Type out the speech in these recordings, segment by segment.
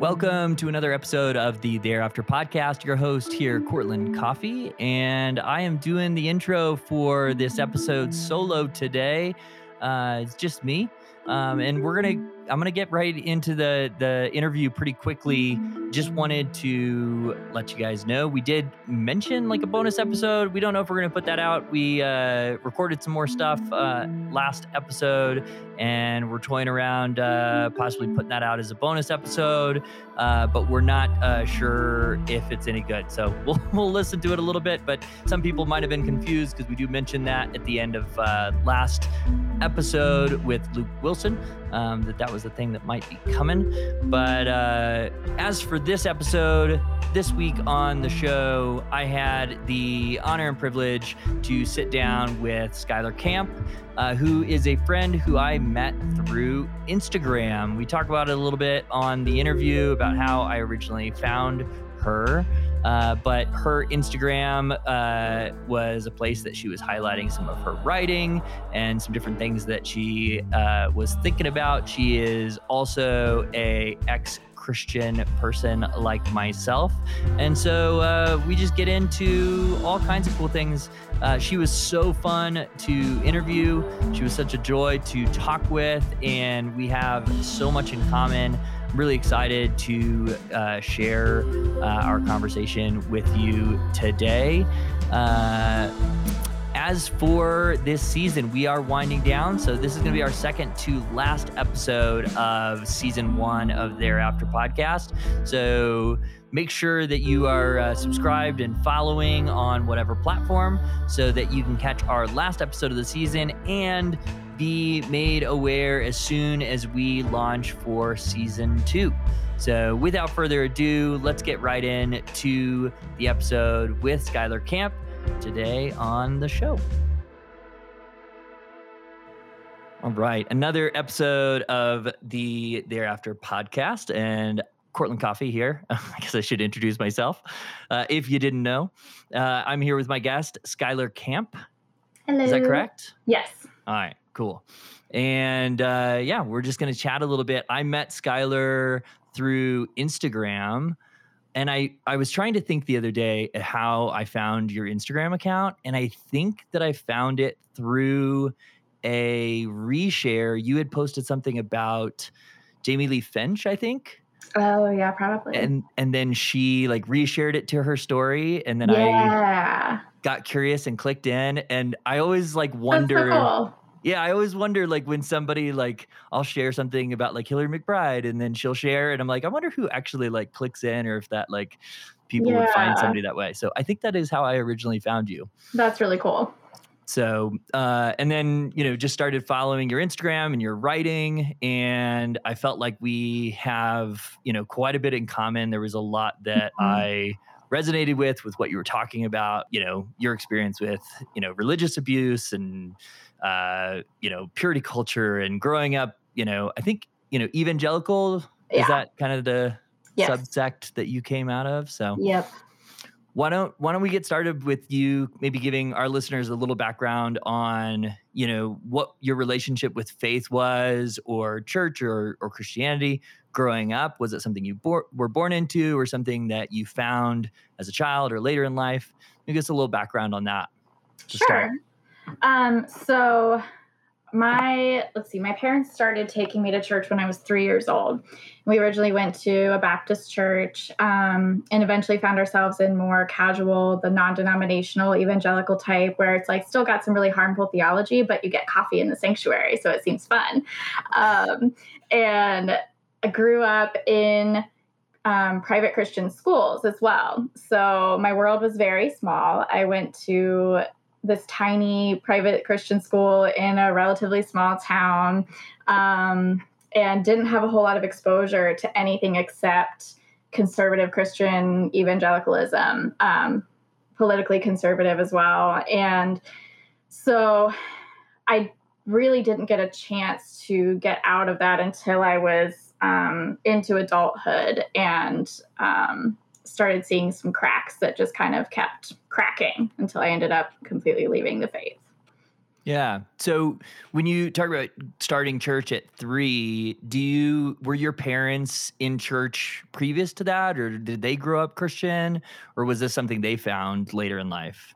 Welcome to another episode of the Thereafter podcast. Your host here, Courtland Coffee, and I am doing the intro for this episode solo today. Uh, it's just me, um, and we're gonna I'm going to get right into the the interview pretty quickly. Just wanted to let you guys know we did mention like a bonus episode. We don't know if we're going to put that out. We uh, recorded some more stuff uh, last episode, and we're toying around uh, possibly putting that out as a bonus episode. Uh, but we're not uh, sure if it's any good. So we'll we'll listen to it a little bit. But some people might have been confused because we do mention that at the end of uh, last episode with Luke Wilson um, that that was the thing that might be coming. But uh, as for this episode, this week on the show, I had the honor and privilege to sit down with Skylar Camp, uh, who is a friend who I met through Instagram. We talk about it a little bit on the interview about how I originally found her. Uh, but her Instagram uh, was a place that she was highlighting some of her writing and some different things that she uh, was thinking about. She is also a ex Christian person like myself. And so uh, we just get into all kinds of cool things. Uh, she was so fun to interview. She was such a joy to talk with, and we have so much in common really excited to uh, share uh, our conversation with you today. Uh, as for this season, we are winding down. So, this is going to be our second to last episode of season one of the Thereafter podcast. So, make sure that you are uh, subscribed and following on whatever platform so that you can catch our last episode of the season and be made aware as soon as we launch for season two. So, without further ado, let's get right in to the episode with Skylar Camp today on the show. All right, another episode of the Thereafter podcast, and Courtland Coffee here. I guess I should introduce myself. Uh, if you didn't know, uh, I'm here with my guest, Skylar Camp. Hello. Is that correct? Yes. All right, cool. And uh, yeah, we're just going to chat a little bit. I met Skylar through Instagram. And I, I was trying to think the other day how I found your Instagram account. And I think that I found it through a reshare. You had posted something about Jamie Lee Finch, I think. Oh yeah, probably. And and then she like reshared it to her story, and then yeah. I got curious and clicked in. And I always like wonder. So cool. Yeah, I always wonder like when somebody like I'll share something about like Hillary McBride, and then she'll share, and I'm like, I wonder who actually like clicks in, or if that like people yeah. would find somebody that way. So I think that is how I originally found you. That's really cool. So, uh, and then, you know, just started following your Instagram and your writing. And I felt like we have, you know, quite a bit in common. There was a lot that mm-hmm. I resonated with, with what you were talking about, you know, your experience with, you know, religious abuse and, uh, you know, purity culture and growing up, you know, I think, you know, evangelical yeah. is that kind of the yes. subsect that you came out of? So, yep why don't why don't we get started with you maybe giving our listeners a little background on you know what your relationship with faith was or church or, or christianity growing up was it something you bor- were born into or something that you found as a child or later in life maybe us a little background on that sure um, so my let's see my parents started taking me to church when i was three years old. We originally went to a baptist church um, and eventually found ourselves in more casual the non-denominational evangelical type where it's like still got some really harmful theology but you get coffee in the sanctuary so it seems fun. Um, and i grew up in um, private christian schools as well. So my world was very small. I went to this tiny private Christian school in a relatively small town um, and didn't have a whole lot of exposure to anything except conservative Christian evangelicalism, um, politically conservative as well. And so I really didn't get a chance to get out of that until I was um, into adulthood and um, started seeing some cracks that just kind of kept cracking until I ended up completely leaving the faith. Yeah. So when you talk about starting church at three, do you were your parents in church previous to that, or did they grow up Christian, or was this something they found later in life?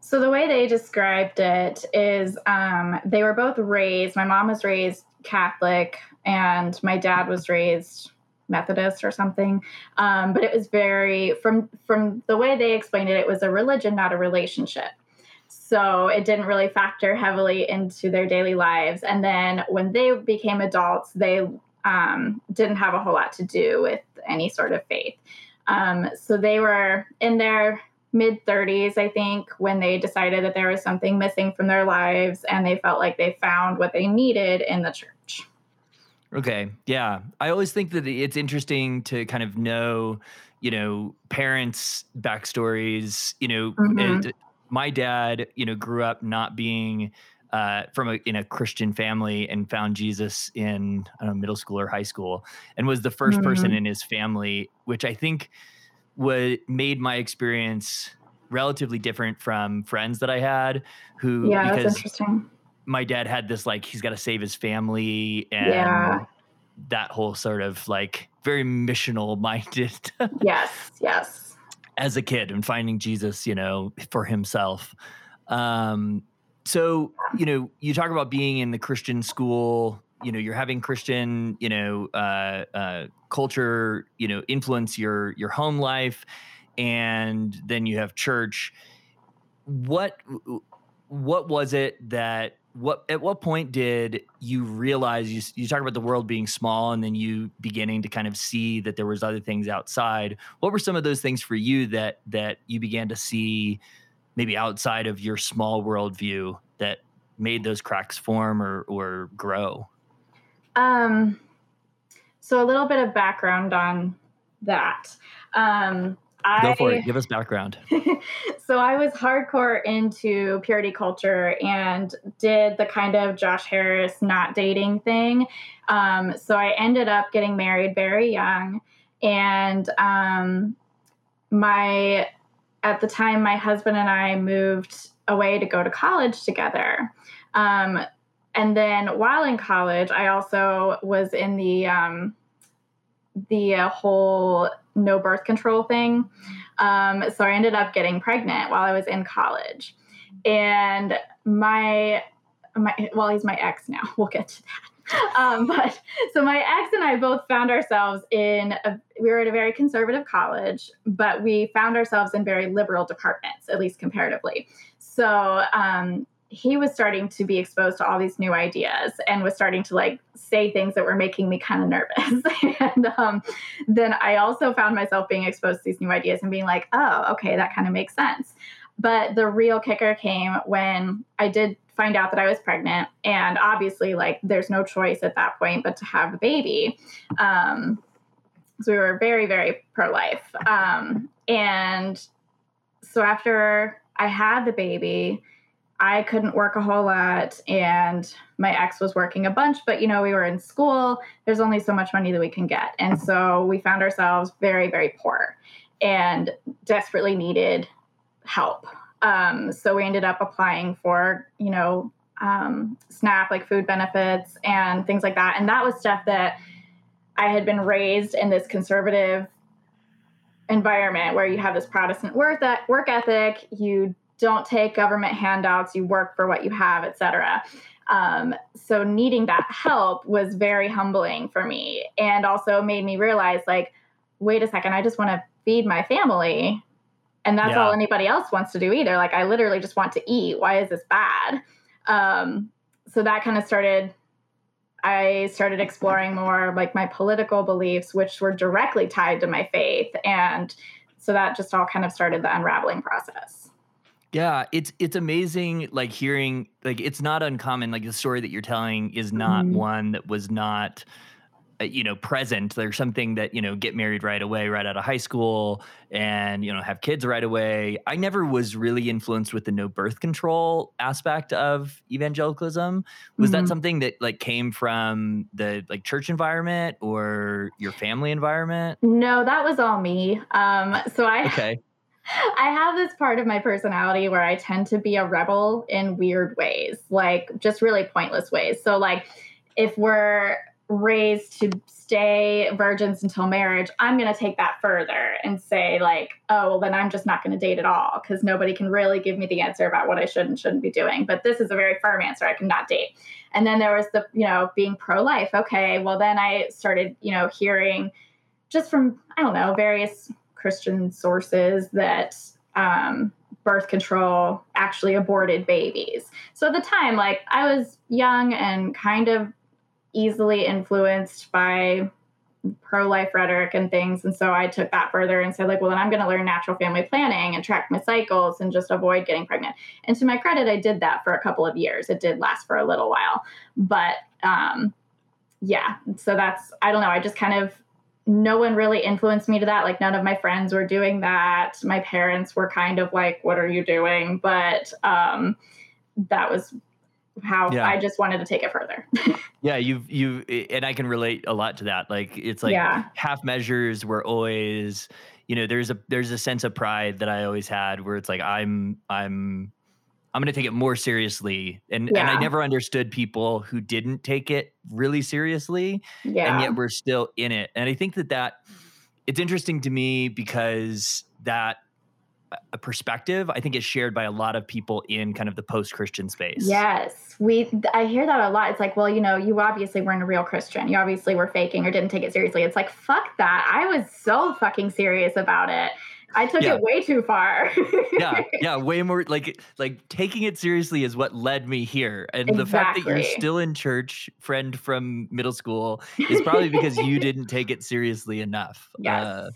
So the way they described it is um, they were both raised. My mom was raised Catholic, and my dad was raised Methodist or something. Um, but it was very from from the way they explained it, it was a religion, not a relationship. So it didn't really factor heavily into their daily lives. And then when they became adults, they um, didn't have a whole lot to do with any sort of faith. Um, so they were in their mid 30s, I think, when they decided that there was something missing from their lives and they felt like they found what they needed in the church. Okay. Yeah. I always think that it's interesting to kind of know, you know, parents' backstories. You know, mm-hmm. my dad, you know, grew up not being uh, from a, in a Christian family and found Jesus in I don't know, middle school or high school, and was the 1st mm-hmm. person in his family, which I think what made my experience relatively different from friends that I had who yeah, because that's interesting my dad had this like he's got to save his family and yeah. that whole sort of like very missional minded. yes, yes. As a kid and finding Jesus, you know, for himself. Um, so, you know, you talk about being in the Christian school, you know, you're having Christian, you know, uh, uh, culture, you know, influence your your home life, and then you have church. What what was it that what at what point did you realize you you talk about the world being small and then you beginning to kind of see that there was other things outside. What were some of those things for you that that you began to see maybe outside of your small worldview that made those cracks form or or grow? Um so a little bit of background on that. Um Go for it. Give us background. so I was hardcore into purity culture and did the kind of Josh Harris not dating thing. Um, so I ended up getting married very young, and um, my at the time my husband and I moved away to go to college together. Um, and then while in college, I also was in the um, the uh, whole no birth control thing. Um, so I ended up getting pregnant while I was in college. And my my well, he's my ex now. We'll get to that. Um, but so my ex and I both found ourselves in a, we were at a very conservative college, but we found ourselves in very liberal departments, at least comparatively. So um, he was starting to be exposed to all these new ideas and was starting to like say things that were making me kind of nervous. and um, then I also found myself being exposed to these new ideas and being like, oh, okay, that kind of makes sense. But the real kicker came when I did find out that I was pregnant. And obviously, like, there's no choice at that point but to have a baby. Um, so we were very, very pro life. Um, and so after I had the baby, I couldn't work a whole lot and my ex was working a bunch, but you know, we were in school. There's only so much money that we can get. And so we found ourselves very, very poor and desperately needed help. Um, so we ended up applying for, you know, um, SNAP, like food benefits and things like that. And that was stuff that I had been raised in this conservative environment where you have this Protestant work, work ethic, you don't take government handouts you work for what you have etc um, so needing that help was very humbling for me and also made me realize like wait a second i just want to feed my family and that's yeah. all anybody else wants to do either. Like i literally just want to eat. Why is this bad? Um, so that kind of started i started exploring more like my political beliefs which were directly tied to my faith. And so that just all kind of started the unraveling process yeah, it's it's amazing like hearing like it's not uncommon like the story that you're telling is not mm-hmm. one that was not uh, you know present. There's something that you know get married right away right out of high school and you know have kids right away. I never was really influenced with the no birth control aspect of evangelicalism. Was mm-hmm. that something that like came from the like church environment or your family environment? No that was all me. Um so i okay I have this part of my personality where I tend to be a rebel in weird ways, like just really pointless ways. So, like, if we're raised to stay virgins until marriage, I'm going to take that further and say, like, oh, well, then I'm just not going to date at all because nobody can really give me the answer about what I should and shouldn't be doing. But this is a very firm answer. I cannot date. And then there was the, you know, being pro life. Okay. Well, then I started, you know, hearing just from, I don't know, various Christian sources that um, birth control actually aborted babies. So at the time, like, I was young and kind of easily influenced by pro life rhetoric and things. And so I took that further and said, like, well, then I'm going to learn natural family planning and track my cycles and just avoid getting pregnant. And to my credit, I did that for a couple of years. It did last for a little while. But um, yeah, so that's, I don't know, I just kind of, no one really influenced me to that. Like, none of my friends were doing that. My parents were kind of like, what are you doing? But um, that was how yeah. I just wanted to take it further. yeah, you've you and I can relate a lot to that. Like it's like yeah. half measures were always, you know, there's a there's a sense of pride that I always had where it's like I'm I'm I'm going to take it more seriously. And yeah. and I never understood people who didn't take it really seriously yeah. and yet we're still in it. And I think that that it's interesting to me because that uh, a perspective I think is shared by a lot of people in kind of the post-Christian space. Yes. We I hear that a lot. It's like, well, you know, you obviously weren't a real Christian. You obviously were faking or didn't take it seriously. It's like, fuck that. I was so fucking serious about it. I took yeah. it way too far. yeah, yeah, way more like like taking it seriously is what led me here. And exactly. the fact that you're still in church, friend from middle school, is probably because you didn't take it seriously enough. Yes. Uh,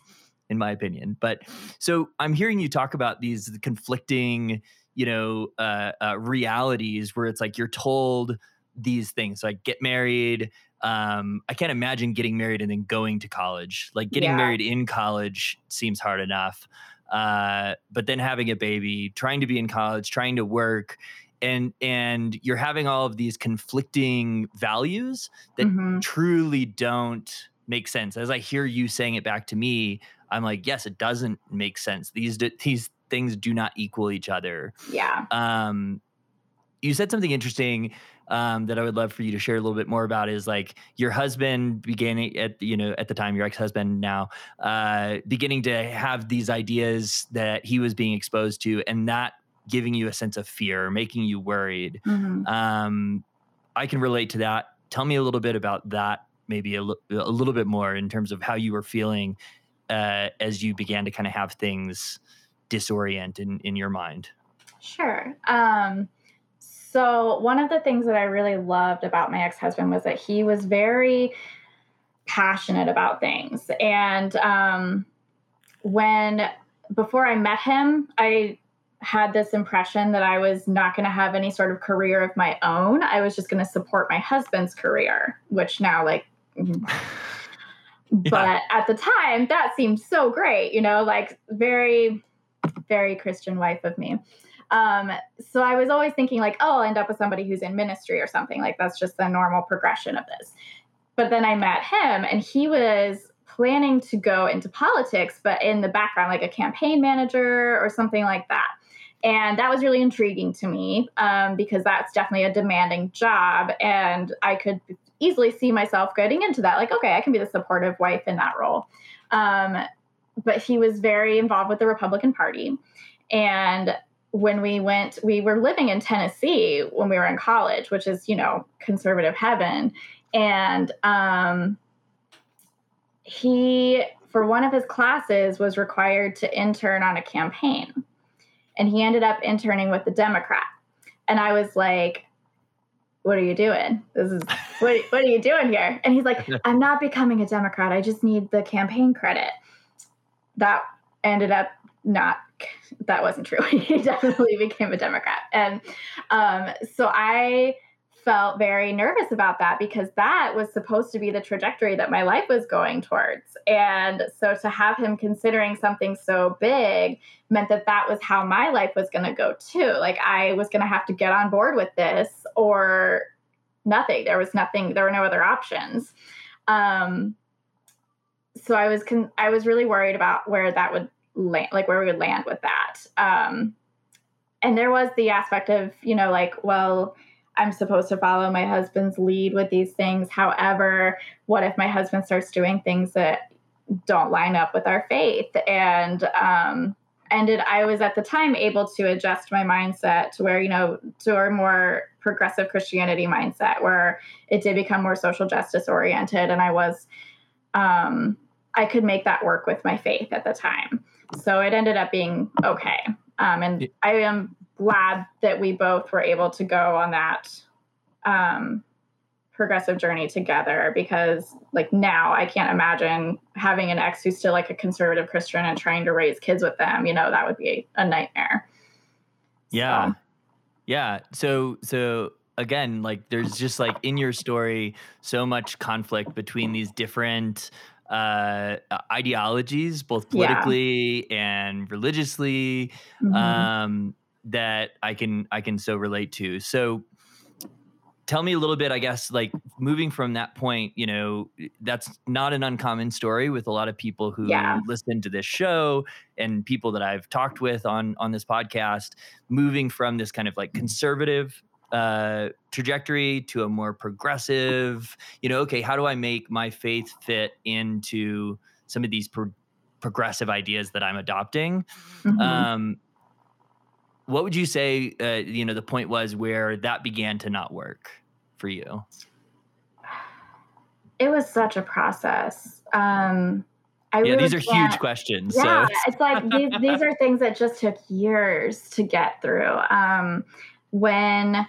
in my opinion. But so I'm hearing you talk about these conflicting, you know, uh, uh, realities where it's like you're told these things like get married. Um, I can't imagine getting married and then going to college. Like getting yeah. married in college seems hard enough. Uh, but then having a baby, trying to be in college, trying to work, and and you're having all of these conflicting values that mm-hmm. truly don't make sense. As I hear you saying it back to me, I'm like, yes, it doesn't make sense. These these things do not equal each other. Yeah. Um, you said something interesting um, that I would love for you to share a little bit more about. Is like your husband beginning at you know at the time your ex husband now uh, beginning to have these ideas that he was being exposed to, and that giving you a sense of fear, making you worried. Mm-hmm. Um, I can relate to that. Tell me a little bit about that maybe a, l- a little bit more in terms of how you were feeling uh, as you began to kind of have things disorient in, in your mind? Sure. Um, so, one of the things that I really loved about my ex husband was that he was very passionate about things. And um, when, before I met him, I had this impression that I was not going to have any sort of career of my own. I was just going to support my husband's career, which now, like, but yeah. at the time, that seemed so great, you know, like very, very Christian wife of me. Um, so I was always thinking, like, oh, I'll end up with somebody who's in ministry or something. Like, that's just the normal progression of this. But then I met him, and he was planning to go into politics, but in the background, like a campaign manager or something like that. And that was really intriguing to me um, because that's definitely a demanding job. And I could easily see myself getting into that. Like, okay, I can be the supportive wife in that role. Um, but he was very involved with the Republican Party. And when we went, we were living in Tennessee when we were in college, which is, you know, conservative heaven. And um, he, for one of his classes, was required to intern on a campaign. And he ended up interning with the Democrat. And I was like, what are you doing? This is what, what are you doing here? And he's like, I'm not becoming a Democrat. I just need the campaign credit. That ended up not, that wasn't true. he definitely became a Democrat. And um, so I felt very nervous about that because that was supposed to be the trajectory that my life was going towards. And so to have him considering something so big meant that that was how my life was going to go too. Like I was going to have to get on board with this or nothing. There was nothing, there were no other options. Um, so I was con- I was really worried about where that would land, like where we would land with that. Um, and there was the aspect of, you know, like, well, I'm supposed to follow my husband's lead with these things. However, what if my husband starts doing things that don't line up with our faith? And um, ended, I was at the time able to adjust my mindset to where, you know, to a more progressive Christianity mindset where it did become more social justice oriented. And I was, um, I could make that work with my faith at the time. So it ended up being okay. Um, and I am glad that we both were able to go on that um, progressive journey together because like now I can't imagine having an ex who's still like a conservative Christian and trying to raise kids with them. You know, that would be a nightmare. Yeah. So. Yeah. So so again, like there's just like in your story so much conflict between these different uh, ideologies, both politically yeah. and religiously, mm-hmm. um, that I can I can so relate to. So tell me a little bit i guess like moving from that point you know that's not an uncommon story with a lot of people who yeah. listen to this show and people that i've talked with on on this podcast moving from this kind of like conservative uh, trajectory to a more progressive you know okay how do i make my faith fit into some of these pro- progressive ideas that i'm adopting mm-hmm. um, what would you say uh, you know the point was where that began to not work for you it was such a process um I yeah, really these are huge questions. Yeah, so. it's like these, these are things that just took years to get through. Um, when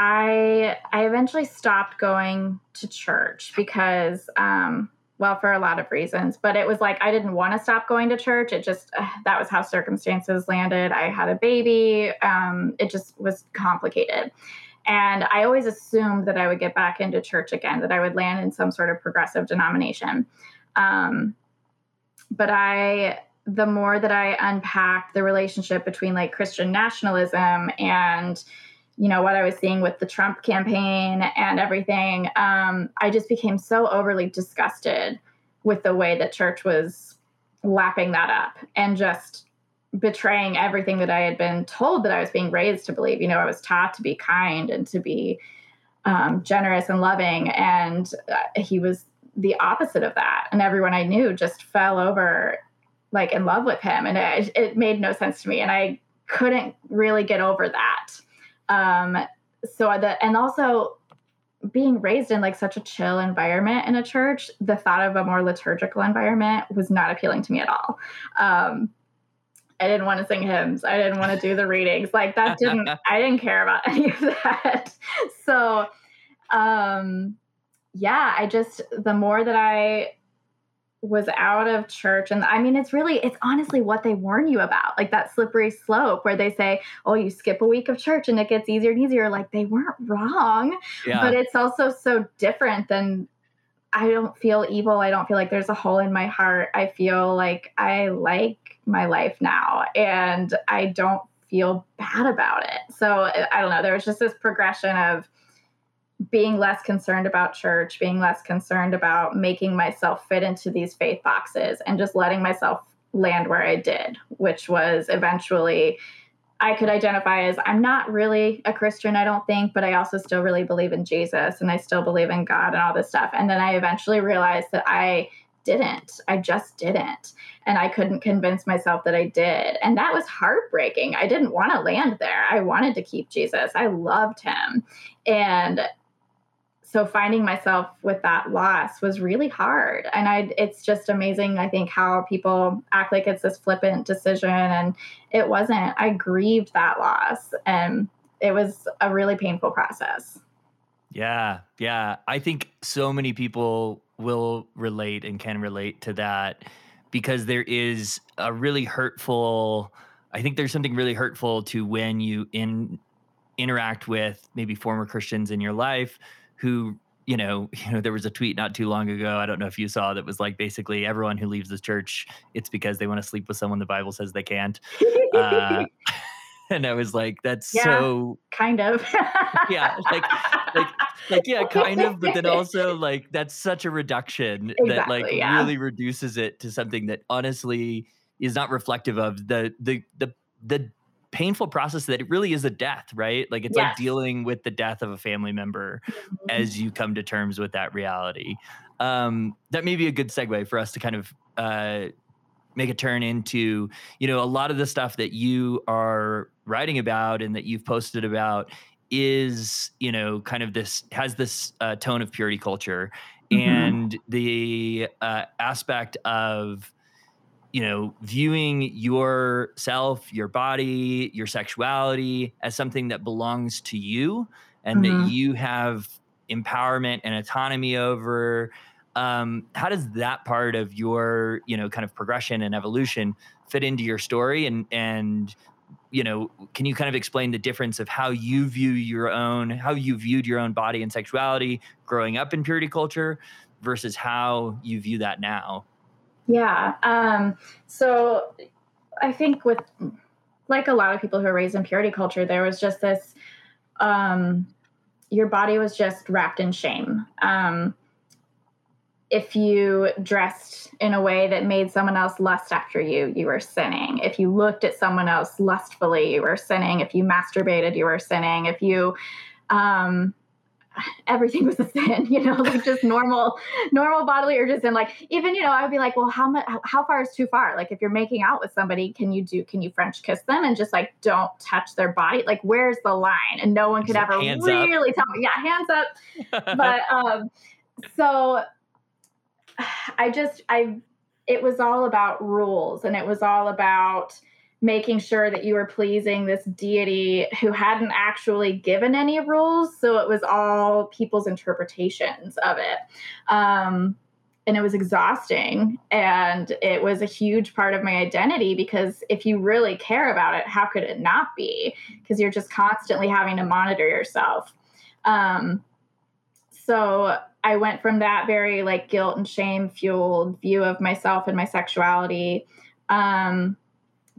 I I eventually stopped going to church because um, well for a lot of reasons but it was like i didn't want to stop going to church. It just uh, that was how circumstances landed. I had a baby um, it just was complicated. And i always assumed that i would get back into church again that i would land in some sort of progressive denomination. Um, but i the more that i unpacked the relationship between like christian nationalism and you know what I was seeing with the Trump campaign and everything, um, I just became so overly disgusted with the way that church was lapping that up and just betraying everything that I had been told that I was being raised to believe. You know, I was taught to be kind and to be um, generous and loving, and uh, he was the opposite of that. And everyone I knew just fell over like in love with him, and it, it made no sense to me, and I couldn't really get over that. Um, so the and also being raised in like such a chill environment in a church, the thought of a more liturgical environment was not appealing to me at all. Um, I didn't want to sing hymns. I didn't want to do the readings. Like that didn't I didn't care about any of that. So um yeah, I just the more that I was out of church. And i mean it's really it's honestly what they warn you about like that slippery slope where they say oh you skip a week of church and it gets easier and easier. Like they weren't wrong yeah. but it's also so different than i don't feel evil. I don't feel like there's a hole in my heart. I feel like i like my life now and i don't feel bad about it. So i don't know. There was just this progression of being less concerned about church, being less concerned about making myself fit into these faith boxes, and just letting myself land where I did, which was eventually I could identify as I'm not really a Christian, I don't think, but I also still really believe in Jesus and I still believe in God and all this stuff. And then I eventually realized that I didn't. I just didn't. And I couldn't convince myself that I did. And that was heartbreaking. I didn't want to land there. I wanted to keep Jesus. I loved him. And so finding myself with that loss was really hard. And i it's just amazing i think how people act like it's this flippant decision and it wasn't. I grieved that loss and it was a really painful process. Yeah yeah. I think so many people will relate and can relate to that because there is a really hurtful i think there's something really hurtful to when you in interact with maybe former christians in your life who you know, you know, there was a tweet not too long ago. I don't know if you saw that was like basically everyone who leaves the church, it's because they want to sleep with someone the Bible says they can't. Uh, and I was like, that's yeah, so kind of. yeah, like, like, like, yeah, kind of. But then also, like, that's such a reduction exactly, that like yeah. really reduces it to something that honestly is not reflective of the the the the painful process that it really is a death, right? Like it's yes. like dealing with the death of a family member mm-hmm. as you come to terms with that reality. Um, that may be a good segue for us to kind of uh, make a turn into, you know, a lot of the stuff that you are writing about and that you've posted about is, you know, kind of this has this uh, tone of purity culture mm-hmm. and the uh, aspect of you know, viewing yourself, your body, your sexuality as something that belongs to you and mm-hmm. that you have empowerment and autonomy over. Um, how does that part of your, you know, kind of progression and evolution fit into your story? And and you know, can you kind of explain the difference of how you view your own, how you viewed your own body and sexuality growing up in purity culture versus how you view that now? Yeah. Um, so I think with like a lot of people who are raised in purity culture, there was just this um, your body was just wrapped in shame. Um, if you dressed in a way that made someone else lust after you, you were sinning. If you looked at someone else lustfully, you were sinning. If you masturbated, you were sinning. If you um, everything was a sin, you know, like just normal, normal bodily urges. And like, even, you know, I would be like, well, how much, how far is too far? Like, if you're making out with somebody, can you do, can you French kiss them and just like don't touch their body? Like, where's the line? And no one could ever really up. tell me. Yeah, hands up. but, um, so I just, I, it was all about rules and it was all about, making sure that you were pleasing this deity who hadn't actually given any rules. So it was all people's interpretations of it. Um, and it was exhausting. And it was a huge part of my identity because if you really care about it, how could it not be? Because you're just constantly having to monitor yourself. Um, so I went from that very like guilt and shame fueled view of myself and my sexuality. Um,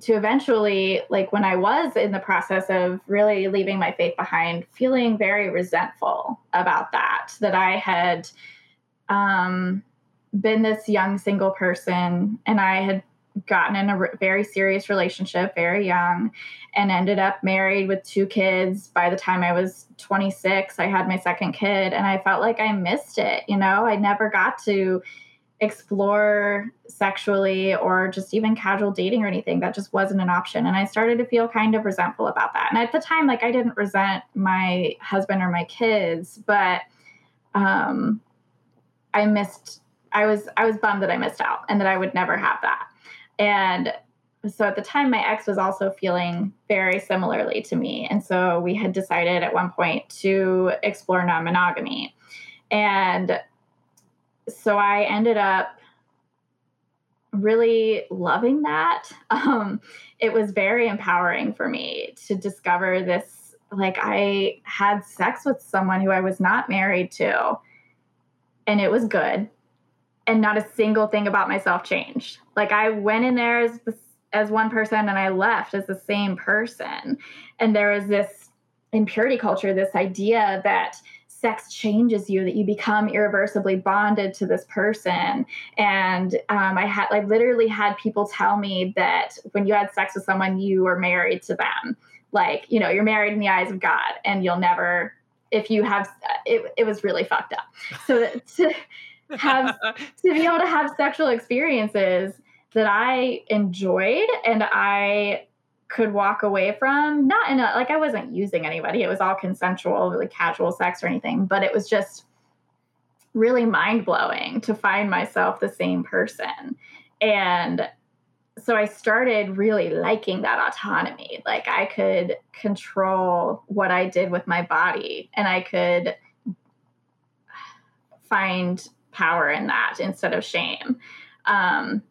to eventually, like when I was in the process of really leaving my faith behind, feeling very resentful about that, that I had um, been this young single person and I had gotten in a very serious relationship very young and ended up married with two kids. By the time I was 26 I had my second kid and I felt like I missed it you know? I never got to explore sexually or just even casual dating or anything that just wasn't an option. And i started to feel kind of resentful about that. And at the time like i didn't resent my husband or my kids but um i missed i was i was bummed that i missed out and that i would never have that. And so at the time my ex was also feeling very similarly to me. And so we had decided at one point to explore non-monogamy. And so I ended up really loving that. Um, it was very empowering for me to discover this. Like, I had sex with someone who I was not married to, and it was good. And not a single thing about myself changed. Like, I went in there as, as one person and I left as the same person. And there was this in purity culture, this idea that sex changes you that you become irreversibly bonded to this person. And um, i had like literally had people tell me that when you had sex with someone you were married to them. Like you know you're married in the eyes of god and you'll never if you have it, it was really fucked up. So to have to be able to have sexual experiences that i enjoyed and i could walk away from not in a like i wasn't using anybody. It was all consensual really casual sex or anything but it was just really mind-blowing to find myself the same person. And so i started really liking that autonomy. Like i could control what i did with my body and i could find power in that instead of shame. Um,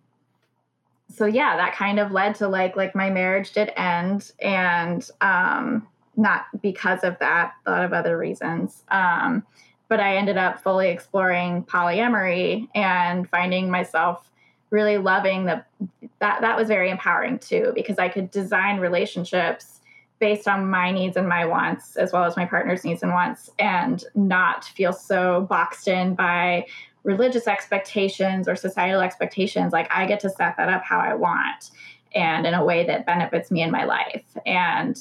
so yeah, that kind of led to like like my marriage did end, and um, not because of that, a lot of other reasons. Um, but I ended up fully exploring polyamory and finding myself really loving the that that was very empowering too because I could design relationships based on my needs and my wants as well as my partner's needs and wants and not feel so boxed in by religious expectations or societal expectations. Like I get to set that up how I want and in a way that benefits me in my life. And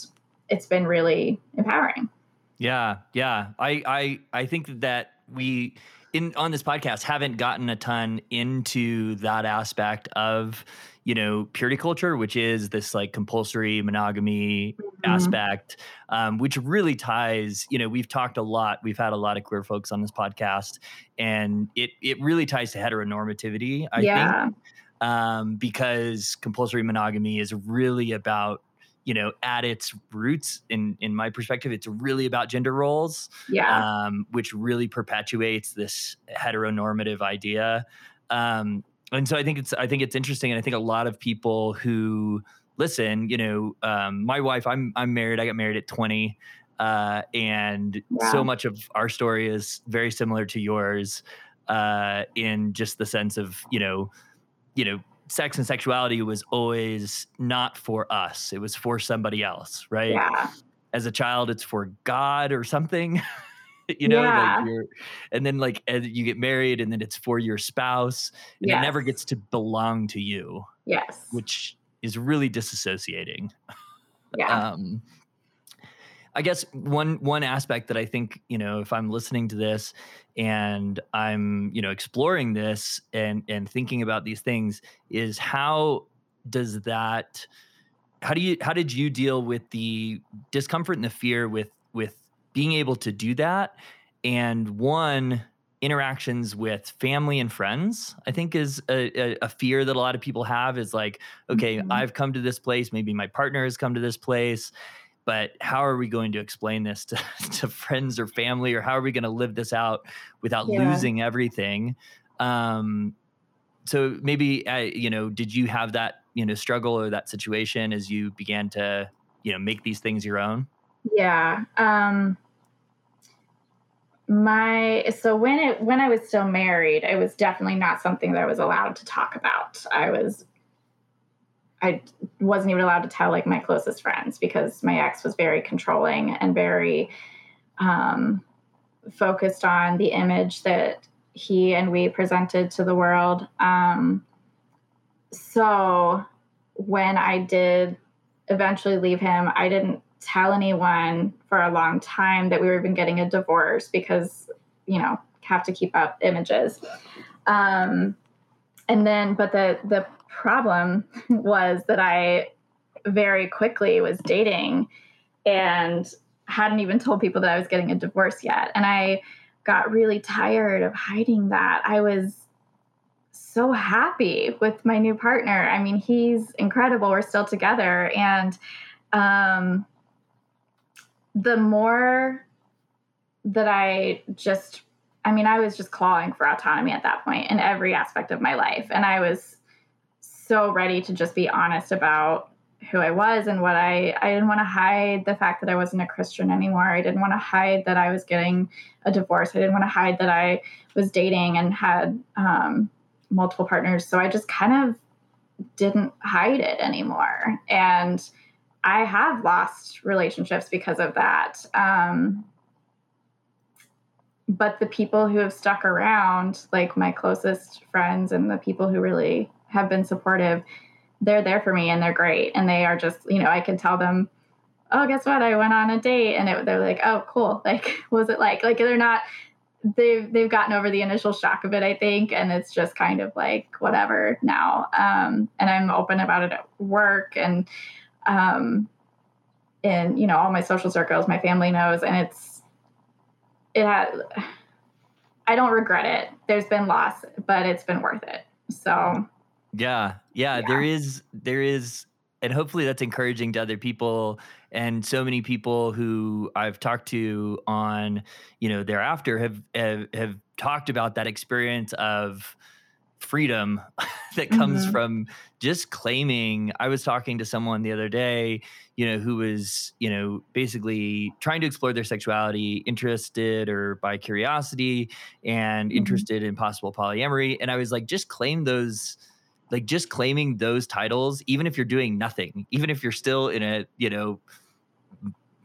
it's been really empowering. Yeah, yeah. I I I think that we in on this podcast haven't gotten a ton into that aspect of you know purity culture which is this like compulsory monogamy mm-hmm. aspect um, which really ties you know we've talked a lot we've had a lot of queer folks on this podcast and it it really ties to heteronormativity i yeah. think um, because compulsory monogamy is really about you know at its roots in in my perspective it's really about gender roles yeah um, which really perpetuates this heteronormative idea um, and so i think it's i think it's interesting and i think a lot of people who listen you know um, my wife i'm i'm married i got married at 20 uh, and wow. so much of our story is very similar to yours uh, in just the sense of you know you know sex and sexuality was always not for us. It was for somebody else, right? Yeah. As a child, it's for God or something. you know, yeah. like and then like you get married and then it's for your spouse and yes. it never gets to belong to you. Yes. Which is really disassociating. Yeah. um I guess one one aspect that I think you know if I'm listening to this and I'm you know exploring this and and thinking about these things is how does that how do you how did you deal with the discomfort and the fear with with being able to do that and one interactions with family and friends i think is a, a, a, fear that a lot of people have is like okay mm-hmm. i've come to this place maybe my partner has come to this place but how are we going to explain this to, to friends or family or how are we going to live this out without yeah. losing everything um, so maybe uh, you know did you have that you know struggle or that situation as you began to you know make these things your own yeah um my so when it when i was still married it was definitely not something that i was allowed to talk about i was I wasn't even allowed to tell like my closest friends because my ex was very controlling and very um, focused on the image that he and we presented to the world. Um, so when I did eventually leave him, I didn't tell anyone for a long time that we were even getting a divorce because, you know, have to keep up images. Um, and then, but the the problem was that I very quickly was dating and hadn't even told people that I was getting a divorce yet. And I got really tired of hiding that. I was so happy with my new partner. I mean, he's incredible. We're still together. And um, the more that I just, I mean, I was just clawing for autonomy at that point in every aspect of my life. And I was so ready to just be honest about who I was and what I I didn't want to hide the fact that I wasn't a Christian anymore. I didn't want to hide that I was getting a divorce. I didn't want to hide that I was dating and had um, multiple partners. So I just kind of didn't hide it anymore. And I have lost relationships because of that. Um, but the people who have stuck around, like my closest friends and the people who really have been supportive, they're there for me and they're great. And they are just, you know, I can tell them, oh, guess what? I went on a date. And it, they're like, oh, cool. Like, was it like? Like, they're not, they've, they've gotten over the initial shock of it, I think. And it's just kind of like, whatever now. Um, and I'm open about it at work and, um, in, you know, all my social circles, my family knows. And it's, it has, I don't regret it. There's been loss, but it's been worth it. So, yeah, yeah, yeah, there is there is and hopefully that's encouraging to other people and so many people who I've talked to on, you know, thereafter have have, have talked about that experience of freedom that comes mm-hmm. from just claiming i was talking to someone the other day you know who was you know basically trying to explore their sexuality interested or by curiosity and mm-hmm. interested in possible polyamory and i was like just claim those like just claiming those titles even if you're doing nothing even if you're still in a you know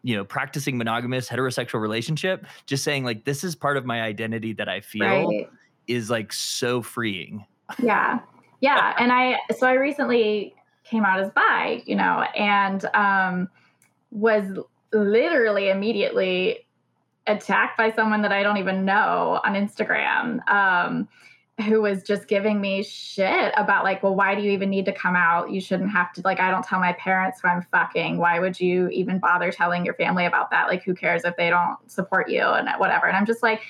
you know practicing monogamous heterosexual relationship just saying like this is part of my identity that i feel right. Is like so freeing. Yeah. Yeah. and I, so I recently came out as bi, you know, and um, was literally immediately attacked by someone that I don't even know on Instagram. Um, who was just giving me shit about like, well, why do you even need to come out? You shouldn't have to like I don't tell my parents who I'm fucking. Why would you even bother telling your family about that? Like who cares if they don't support you and whatever. And I'm just like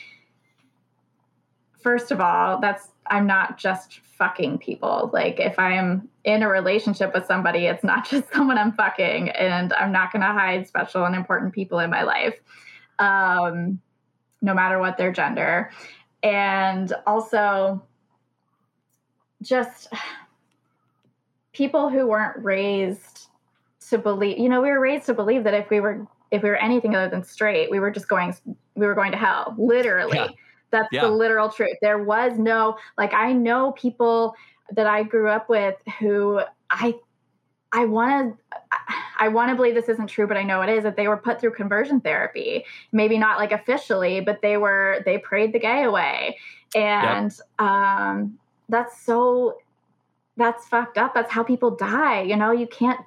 first of all, that's I'm not just fucking people. Like if I am in a relationship with somebody, it's not just someone I'm fucking and I'm not going to hide special and important people in my life. Um no matter what their gender and also just people who weren't raised to believe you know we were raised to believe that if we were if we were anything other than straight we were just going we were going to hell literally yeah. That's yeah. the literal truth there was no like i know people that i grew up with who i i want to I want to believe this isn't true, but I know it is that they were put through conversion therapy. Maybe not like officially, but they were they prayed the gay away, and yep. um, that's so that's fucked up. That's how people die. You know, you can't.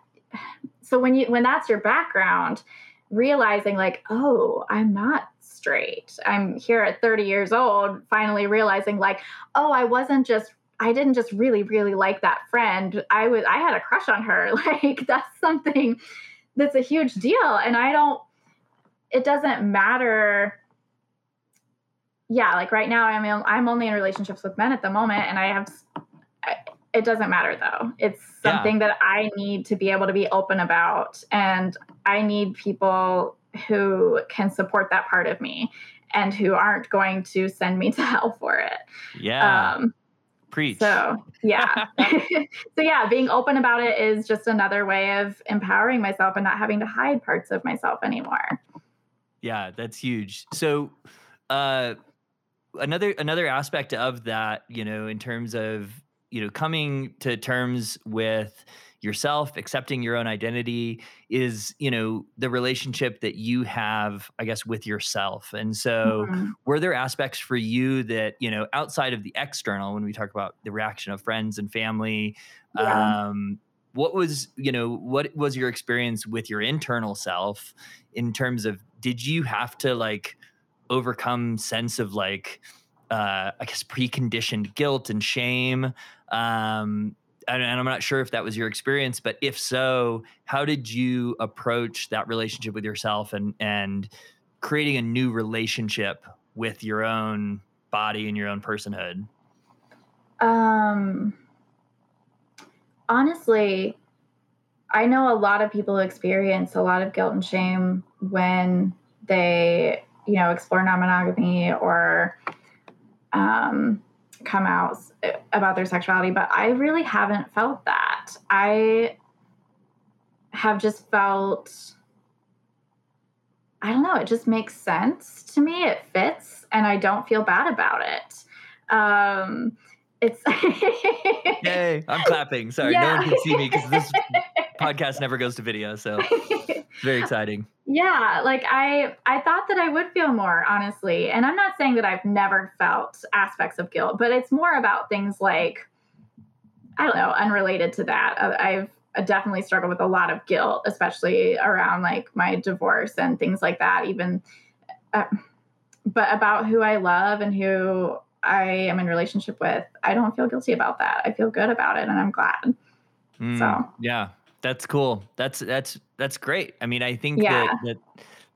So when you when that's your background, realizing like, oh, I'm not straight. I'm here at 30 years old, finally realizing like, oh, I wasn't just I didn't just really, really like that friend. I was I had a crush on her. Like that's something that's a huge deal. And I don't it doesn't matter. Yeah, like right now I'm I'm only in relationships with men at the moment and I have it doesn't matter though. It's something yeah. that I need to be able to be open about and I need people who can support that part of me and who aren't going to send me to hell for it. Yeah. Um, Preach. So, yeah. so, yeah, being open about it is just another way of empowering myself and not having to hide parts of myself anymore. Yeah, that's huge. So, uh, another another aspect of that, you know, in terms of you know coming to terms with yourself accepting your own identity is you know the relationship that you have i guess with yourself and so mm-hmm. were there aspects for you that you know outside of the external when we talk about the reaction of friends and family yeah. um what was you know what was your experience with your internal self in terms of did you have to like overcome sense of like uh i guess preconditioned guilt and shame um and I'm not sure if that was your experience, but if so, how did you approach that relationship with yourself and and creating a new relationship with your own body and your own personhood? Um honestly, I know a lot of people experience a lot of guilt and shame when they, you know, explore non-monogamy or um come out about their sexuality, but I really haven't felt that. I have just felt I don't know, it just makes sense to me. It fits and I don't feel bad about it. Um it's Yay, I'm clapping. Sorry, yeah. no one can see me because this podcast never goes to video, so very exciting. Yeah, like I I thought that I would feel more honestly. And I'm not saying that I've never felt aspects of guilt, but it's more about things like I don't know, unrelated to that. Uh, I've definitely struggled with a lot of guilt, especially around like my divorce and things like that even uh, but about who I love and who I am in relationship with, I don't feel guilty about that. I feel good about it and I'm glad. Mm, so, yeah, that's cool. That's that's that's great. I mean, I think yeah. that, that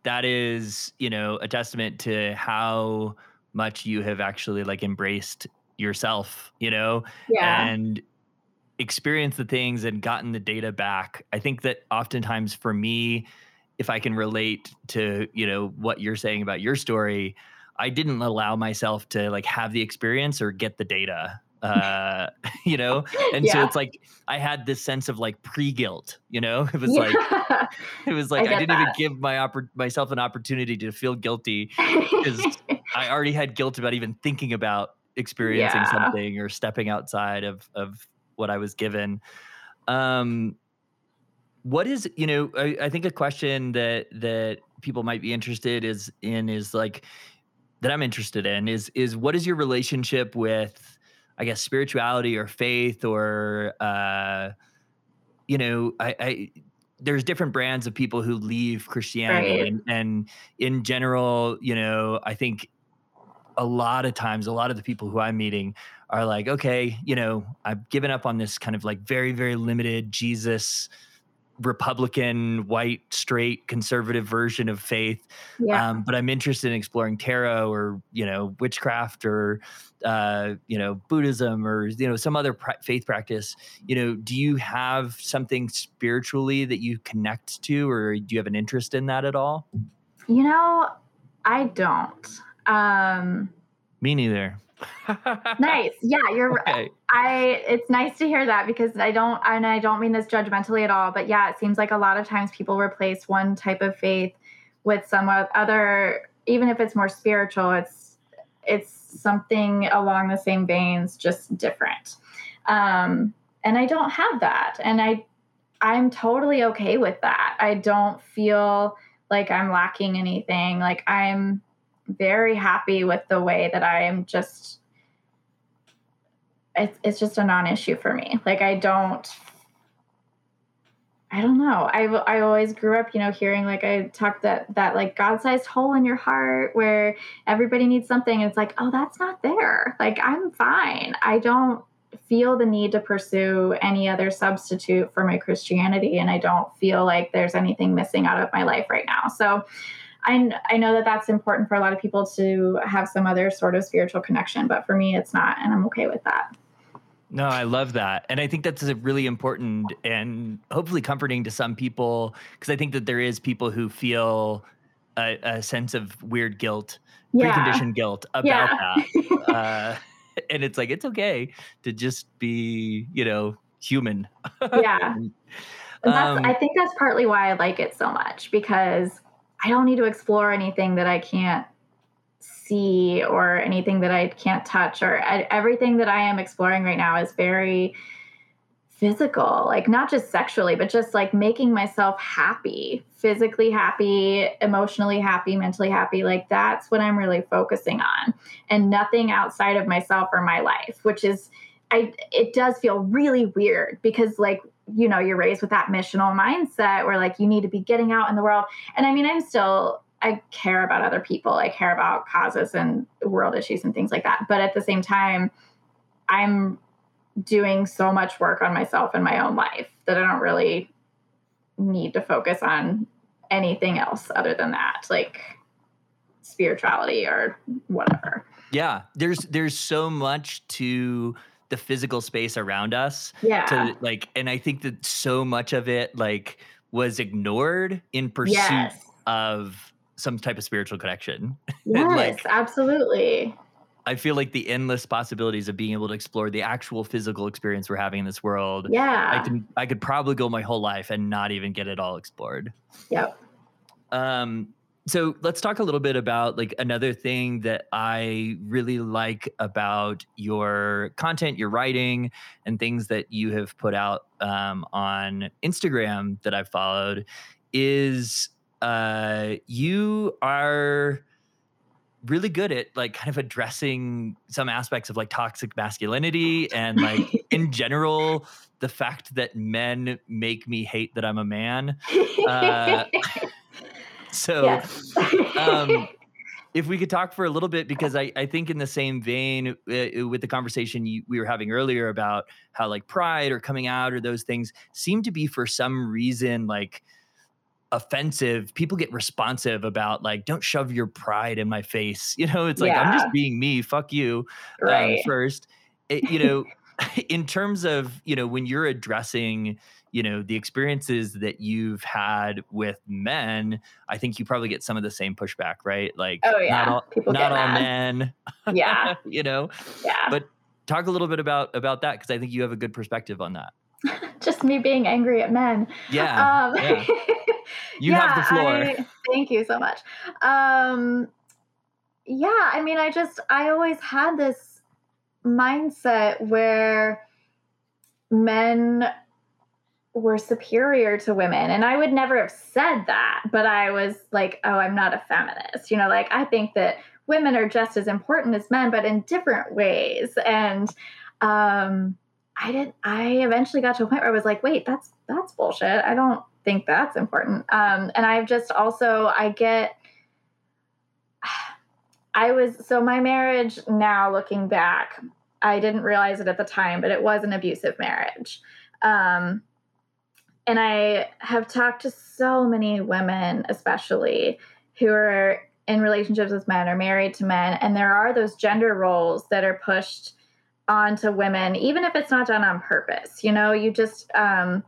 that is, you know, a testament to how much you have actually like embraced yourself, you know, yeah. and experienced the things and gotten the data back. I think that oftentimes for me, if I can relate to, you know, what you're saying about your story, I didn't allow myself to like have the experience or get the data uh you know and yeah. so it's like i had this sense of like pre-guilt you know it was yeah. like it was like i, I didn't that. even give my oppor- myself an opportunity to feel guilty because i already had guilt about even thinking about experiencing yeah. something or stepping outside of of what i was given um what is you know I, I think a question that that people might be interested is in is like that I'm interested in is is what is your relationship with, I guess, spirituality or faith or, uh, you know, I, I there's different brands of people who leave Christianity, Right. and, and in general, you know, I think a lot of times, a lot of the people who I'm meeting are like, okay, you know, I've given up on this kind of like very, very limited Jesus, Republican, white, straight, conservative version of faith. Yeah. Um, but I'm interested in exploring tarot or, you know, witchcraft or, uh, you know, Buddhism or, you know, some other pra- faith practice. You know, do you have something spiritually that you connect to or do you have an interest in that at all? you know, I don't. Um, Me neither. nice. Yeah, you're Okay. I it's nice to hear that because I don't and I don't mean this judgmentally at all, but yeah, it seems like a lot of times people replace one type of faith with some other even if it's more spiritual, it's it's something along the same veins, just different. Um and I don't have that. And I I'm totally okay with that. I don't feel like I'm lacking anything. Like I'm very happy with the way that I am just it's it's just a non-issue for me. Like I don't I don't know. I I always grew up, you know, hearing like I talked that that like God-sized hole in your heart where everybody needs something and it's like, "Oh, that's not there." Like I'm fine. I don't feel the need to pursue any other substitute for my Christianity and I don't feel like there's anything missing out of my life right now. So I, I know that that's important for a lot of people to have some other sort of spiritual connection, but for me, it's not, and I'm okay with that. No, I love that. And I think that's a really important and hopefully comforting to some people because I think that there is people who feel a, a sense of weird guilt, Yeah. preconditioned guilt about Yeah. that. Uh, and it's like, it's okay to just be, you know, human. yeah. And that's, Um, I think that's partly why I like it so much because I don't need to explore anything that I can't see or anything that I can't touch or everything that I am exploring right now is very physical, like not just sexually, but just like making myself happy, physically happy, emotionally happy, mentally happy. Like that's what I'm really focusing on and nothing outside of myself or my life, which is I it does feel really weird because like you know you're raised with that missional mindset where like you need to be getting out in the world. And i mean i'm still i care about other people. I care about causes and world issues and things like that. But at the same time i'm doing so much work on myself in my own life that i don't really need to focus on anything else other than that like spirituality or whatever. Yeah, there's there's so much to the physical space around us yeah. to like and i think that so much of it like was ignored in pursuit yes. of some type of spiritual connection. Yes like- absolutely. I feel like the endless possibilities of being able to explore the actual physical experience we're having in this world yeah. i can i could probably go my whole life and not even get it all explored. Yep. Um so let's talk a little bit about like another thing that I really like about your content, your writing, and things that you have put out um, on Instagram that I've followed is uh, you are really good at like kind of addressing some aspects of like toxic masculinity and like in general the fact that men make me hate that I'm a man. Uh, So um, if we could talk for a little bit, because I, I think in the same vein uh, with the conversation you, we were having earlier about how like pride or coming out or those things seem to be for some reason like offensive. People get responsive about like, don't shove your pride in my face. You know, it's like I'm just being me. Fuck you um, first. It- you know, in terms of you know when you're addressing you know the experiences that you've had with men, I think you probably get some of the same pushback, right? Like, Oh, yeah. not all, People not all men. yeah. you know, Yeah. but talk a little bit about about that because I think you have a good perspective on that. Just me being angry at men. Yeah, Um, yeah. You have the floor. I- thank you so much. Um, yeah, I mean, I just, I always had this mindset where men were superior to women. And I would never have said that, but I was like, oh, I'm not a feminist. You know, like I think that women are just as important as men, but in different ways. And um, I didn't, I eventually got to a point where I was like, wait, that's that's bullshit. I don't think that's important. Um, and I've just also I get. I was so my marriage now looking back, I didn't realize it at the time, but it was an abusive marriage. Um, and I have talked to so many women, especially who are in relationships with men or married to men, and there are those gender roles that are pushed onto women, even if it's not done on purpose. You know, you just um,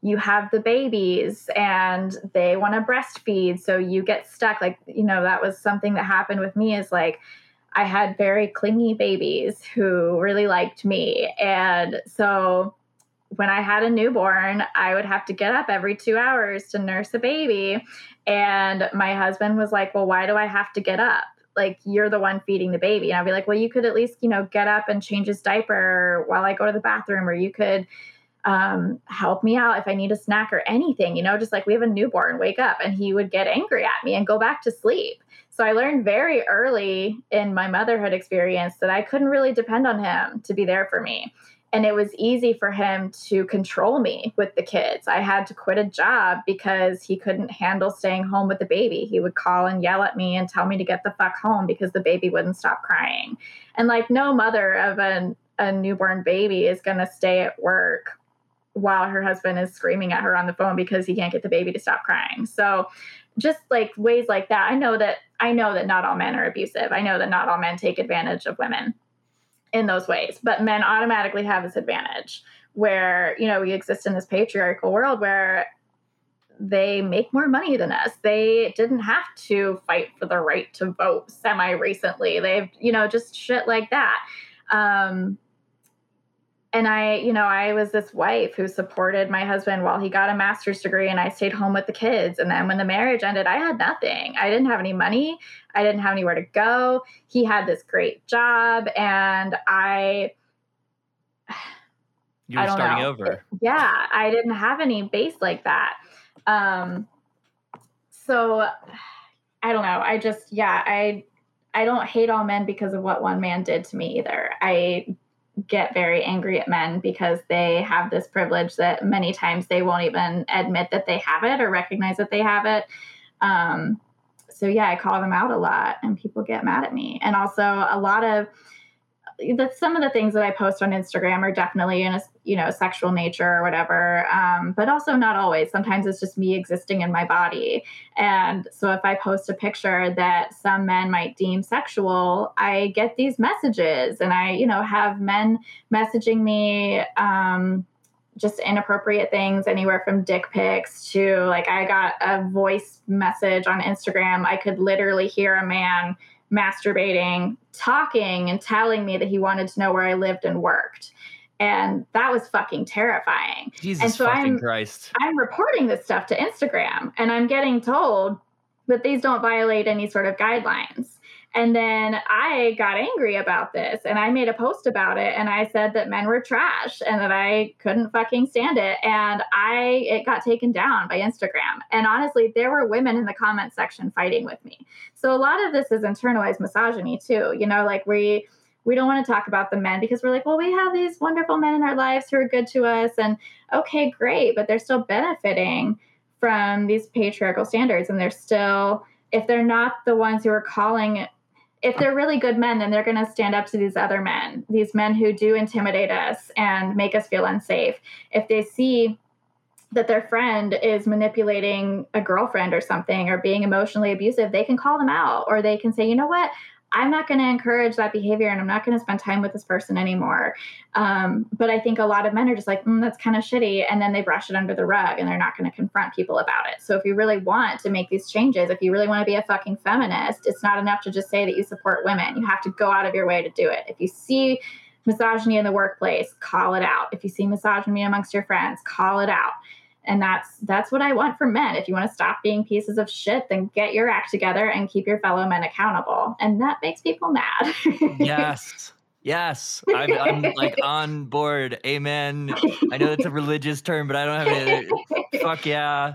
you have the babies and they want to breastfeed, so you get stuck. Like you know, that was something that happened with me. Is like I had very clingy babies who really liked me, and so when I had a newborn, I would have to get up every two hours to nurse a baby. And my husband was like, Well, why do I have to get up? Like, you're the one feeding the baby. And I'd be like, Well, you could at least, you know, get up and change his diaper while I go to the bathroom, or you could um, help me out if I need a snack or anything, you know, just like we have a newborn, wake up. And he would get angry at me and go back to sleep. So I learned very early in my motherhood experience that I couldn't really depend on him to be there for me and it was easy for him to control me with the kids. I had to quit a job because he couldn't handle staying home with the baby. He would call and yell at me and tell me to get the fuck home because the baby wouldn't stop crying. And like no mother of a, a newborn baby is going to stay at work while her husband is screaming at her on the phone because he can't get the baby to stop crying. So just like ways like that, I know that I know that not all men are abusive. I know that not all men take advantage of women in those ways. But men automatically have this advantage where, you know, we exist in this patriarchal world where they make more money than us. They didn't have to fight for the right to vote semi recently. They've, you know, just shit like that. Um, and I, you know, I was this wife who supported my husband while he got a master's degree and I stayed home with the kids. And then when the marriage ended, I had nothing. I didn't have any money. I didn't have anywhere to go. He had this great job and I You were starting know. over. Yeah, I didn't have any base like that. Um so I don't know. I just yeah, I I don't hate all men because of what one man did to me either. I get very angry at men because they have this privilege that many times they won't even admit that they have it or recognize that they have it. Um, so yeah, I call them out a lot, and people get mad at me. And also, a lot of that some of the things that I post on Instagram are definitely in a you know sexual nature or whatever, um, but also not always. Sometimes it's just me existing in my body, and so if I post a picture that some men might deem sexual, I get these messages, and I you know have men messaging me. Um, just inappropriate things anywhere from dick pics to like I got a voice message on Instagram. I could literally hear a man masturbating, talking, and telling me that he wanted to know where I lived and worked. And that was fucking terrifying. Jesus and so fucking I'm, Christ. I'm reporting this stuff to Instagram and I'm getting told that these don't violate any sort of guidelines. And then I got angry about this and I made a post about it and I said that men were trash and that I couldn't fucking stand it. And I it got taken down by Instagram. And honestly, there were women in the comment section fighting with me. So a lot of this is internalized misogyny too. You know, like we we don't want to talk about the men because we're like, well, we have these wonderful men in our lives who are good to us. And okay, great, but they're still benefiting from these patriarchal standards and they're still if they're not the ones who are calling if they're really good men, then they're going to stand up to these other men, these men who do intimidate us and make us feel unsafe. If they see that their friend is manipulating a girlfriend or something or being emotionally abusive, they can call them out or they can say, you know what? I'm not going to encourage that behavior and I'm not going to spend time with this person anymore. Um, but I think a lot of men are just like, mm, that's kind of shitty. And then they brush it under the rug and they're not going to confront people about it. So if you really want to make these changes, if you really want to be a fucking feminist, it's not enough to just say that you support women. You have to go out of your way to do it. If you see misogyny in the workplace, call it out. If you see misogyny amongst your friends, call it out and that's that's what i want for men. If you want to stop being pieces of shit then get your act together and keep your fellow men accountable. And that makes people mad. Yes. Yes. I'm, I'm like on board. Amen. I know that's a religious term but i don't have it. Fuck yeah.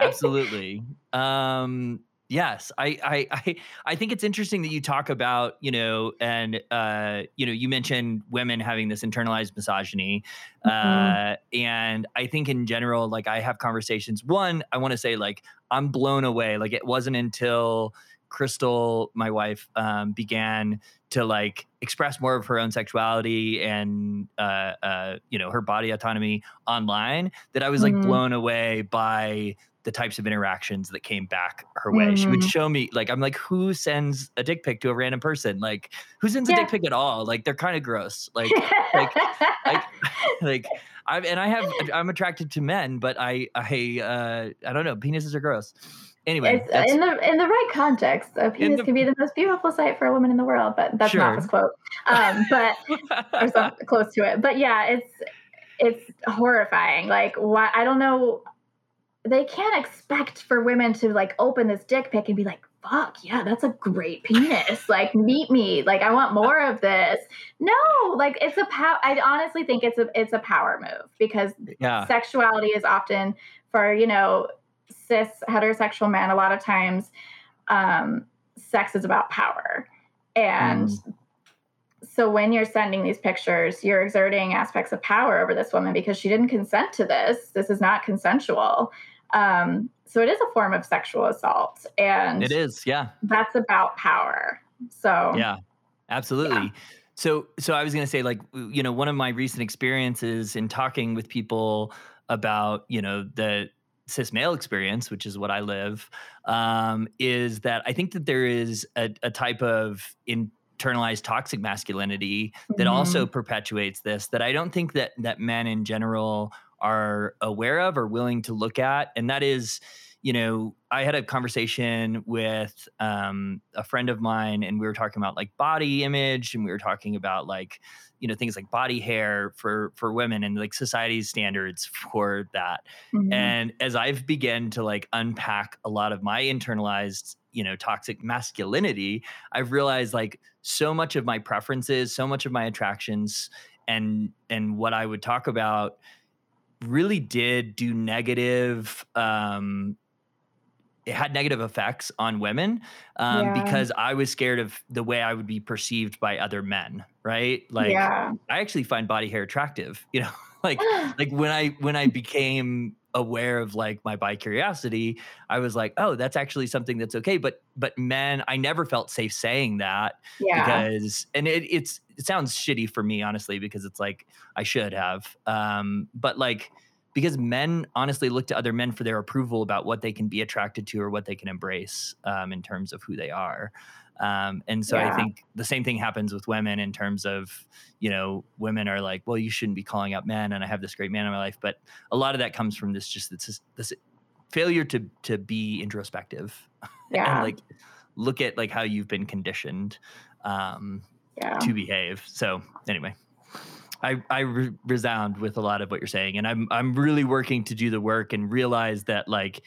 Absolutely. Um Yes, I, I, I, I think it's interesting that you talk about, you know, and uh, you know, you mentioned women having this internalized misogyny, mm-hmm. uh, and I think in general, like I have conversations. One, I want to say, like, I'm blown away. Like, it wasn't until Crystal, my wife, um, began to like express more of her own sexuality and uh, uh, you know her body autonomy online that I was like mm-hmm. blown away by the types of interactions that came back her way. Mm-hmm. She would mm-hmm. show me like I'm like, who sends a dick pic to a random person? Like who sends yeah. a dick pic at all? Like they're kind of gross. Like like like like I and I have I'm attracted to men, but I I uh I don't know, penises are gross. Anyway, in the in the right context, a penis the, can be the most beautiful sight for a woman in the world, but that's sure. not his quote. Um, but or something close to it. But yeah, it's it's horrifying. Like why I don't know they can't expect for women to like open this dick pic and be like, fuck, yeah, that's a great penis. like, meet me. Like, I want more of this. No, like it's a power. I honestly think it's a it's a power move because yeah. sexuality is often for, you know, cis heterosexual men, a lot of times um, sex is about power. And mm. so when you're sending these pictures, you're exerting aspects of power over this woman because she didn't consent to this. This is not consensual. Um, so it is a form of sexual assault, and it is, yeah. That's about power. So yeah, absolutely. Yeah. So, so I was going to say, like, you know, one of my recent experiences in talking with people about, you know, the cis male experience, which is what I live, um, is that I think that there is a, a type of internalized toxic masculinity that mm-hmm. also perpetuates this. That I don't think that that men in general are aware of or willing to look at. And that is, you know, I had a conversation with um, a friend of mine, and we were talking about like body image, and we were talking about like, you know, things like body hair for for women and like society's standards for that. Mm-hmm. And as I've begun to like unpack a lot of my internalized, you know, toxic masculinity, I've realized like so much of my preferences, so much of my attractions, and and what I would talk about really did do negative um it had negative effects on women um, yeah. because I was scared of the way I would be perceived by other men. Right? Like, yeah. I actually find body hair attractive. You know, like like when I when I became aware of like my bi curiosity, I was like, oh, that's actually something that's okay. But but men, I never felt safe saying that yeah. because and it, it's it sounds shitty for me honestly because it's like I should have. Um, but like because men honestly look to other men for their approval about what they can be attracted to or what they can embrace um, in terms of who they are. Um, and so yeah. I think the same thing happens with women in terms of, you know, women are like, well, you shouldn't be calling out men, and I have this great man in my life. But a lot of that comes from this just this, this failure to to be introspective yeah. and like look at like how you've been conditioned um, yeah. to behave. So anyway. I, I re- resound with a lot of what you're saying, and I'm I'm really working to do the work and realize that like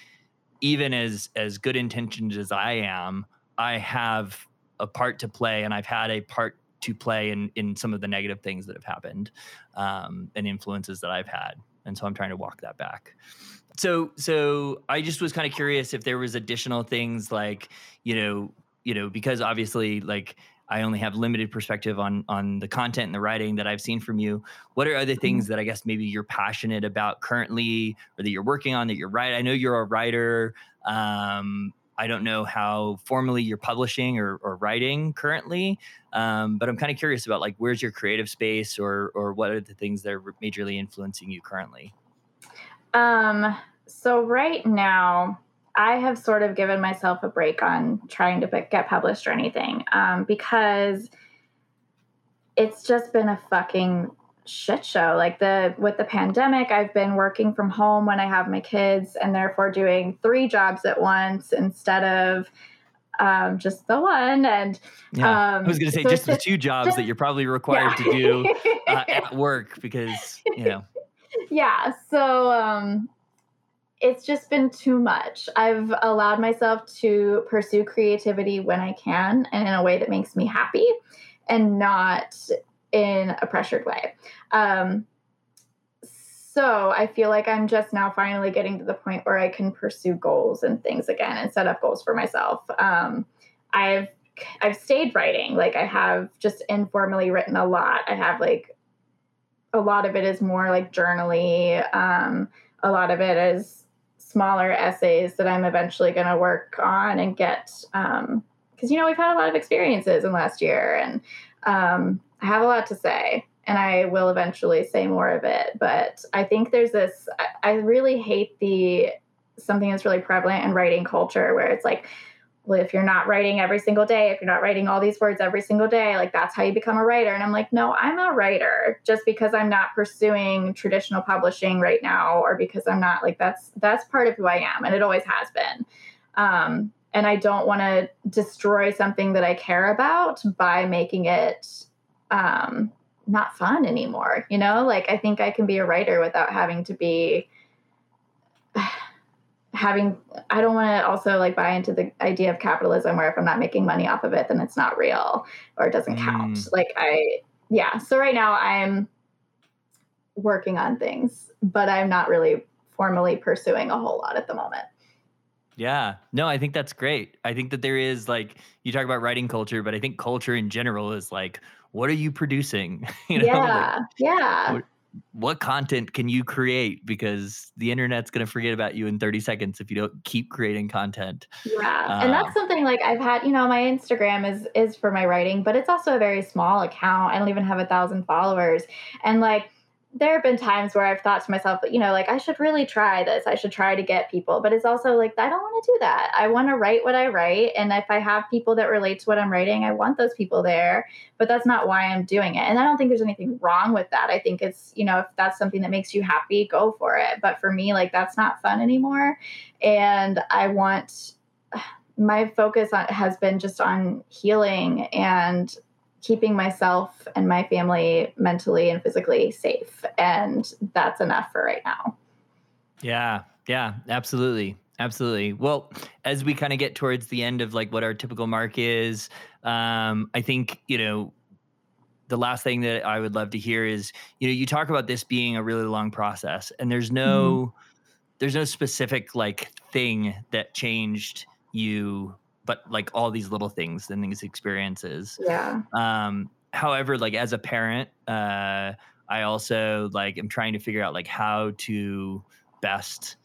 even as as good intentioned as I am, I have a part to play, and I've had a part to play in in some of the negative things that have happened um, and influences that I've had, and so I'm trying to walk that back. So so I just was kind of curious if there was additional things like you know you know because obviously like I only have limited perspective on on the content and the writing that I've seen from you. What are other things mm-hmm. that I guess maybe you're passionate about currently, or that you're working on that you're right? I know you're a writer. Um, I don't know how formally you're publishing or, or writing currently, um, but I'm kind of curious about like where's your creative space, or or what are the things that are majorly influencing you currently. Um. So right now, I have sort of given myself a break on trying to get published or anything um, because it's just been a fucking shit show. Like the with the pandemic, I've been working from home when I have my kids, and therefore doing three jobs at once instead of um, just the one. And yeah. um, I was going to say so just the two jobs just, that you're probably required yeah. to do uh, at work because you know. Yeah. So um, it's just been too much. I've allowed myself to pursue creativity when I can and in a way that makes me happy and not in a pressured way. Um, so I feel like I'm just now finally getting to the point where I can pursue goals and things again and set up goals for myself. Um, I've I've stayed writing. Like I have just informally written a lot. I have like a lot of it is more like journally. Um, a lot of it is smaller essays that I'm eventually going to work on and get. Because um, you know we've had a lot of experiences in last year, and um, I have a lot to say, and I will eventually say more of it. But I think there's this. I, I really hate the something that's really prevalent in writing culture where it's like well, if you're not writing every single day, if you're not writing all these words every single day, like that's how you become a writer. And I'm like, no, I'm a writer just because I'm not pursuing traditional publishing right now, or because I'm not like that's that's part of who I am, and it always has been. Um, and I don't want to destroy something that I care about by making it um, not fun anymore. You know, like I think I can be a writer without having to be having i don't want to also like buy into the idea of capitalism where if i'm not making money off of it then it's not real or it doesn't count mm. like i yeah so right now i'm working on things but i'm not really formally pursuing a whole lot at the moment yeah no i think that's great i think that there is like you talk about writing culture but i think culture in general is like what are you producing? You know yeah like, yeah what, what content can you create? Because the internet's going to forget about you in 30 seconds if you don't keep creating content. Yeah uh, and that's something like i've had you know my instagram is is for my writing but it's also a very small account. I don't even have a thousand followers. And like there have been times where I've thought to myself, you know, like I should really try this. I should try to get people. But it's also like I don't want to do that. I want to write what I write, and if I have people that relate to what I'm writing, I want those people there. But that's not why I'm doing it. And I don't think there's anything wrong with that. I think it's, you know, if that's something that makes you happy, go for it. But for me, like that's not fun anymore. And I want my focus on, has been just on healing and keeping myself and my family mentally and physically safe. And that's enough for right now. Yeah. Yeah. Absolutely. Absolutely. Well, as we kind of get towards the end of like what our typical mark is, um, I think, you know, the last thing that I would love to hear is, you know, you talk about this being a really long process and there's no, mm-hmm. there's no specific like thing that changed you but like all these little things and these experiences. Yeah. Um, however, like as a parent, uh, I also like am trying to figure out like how to best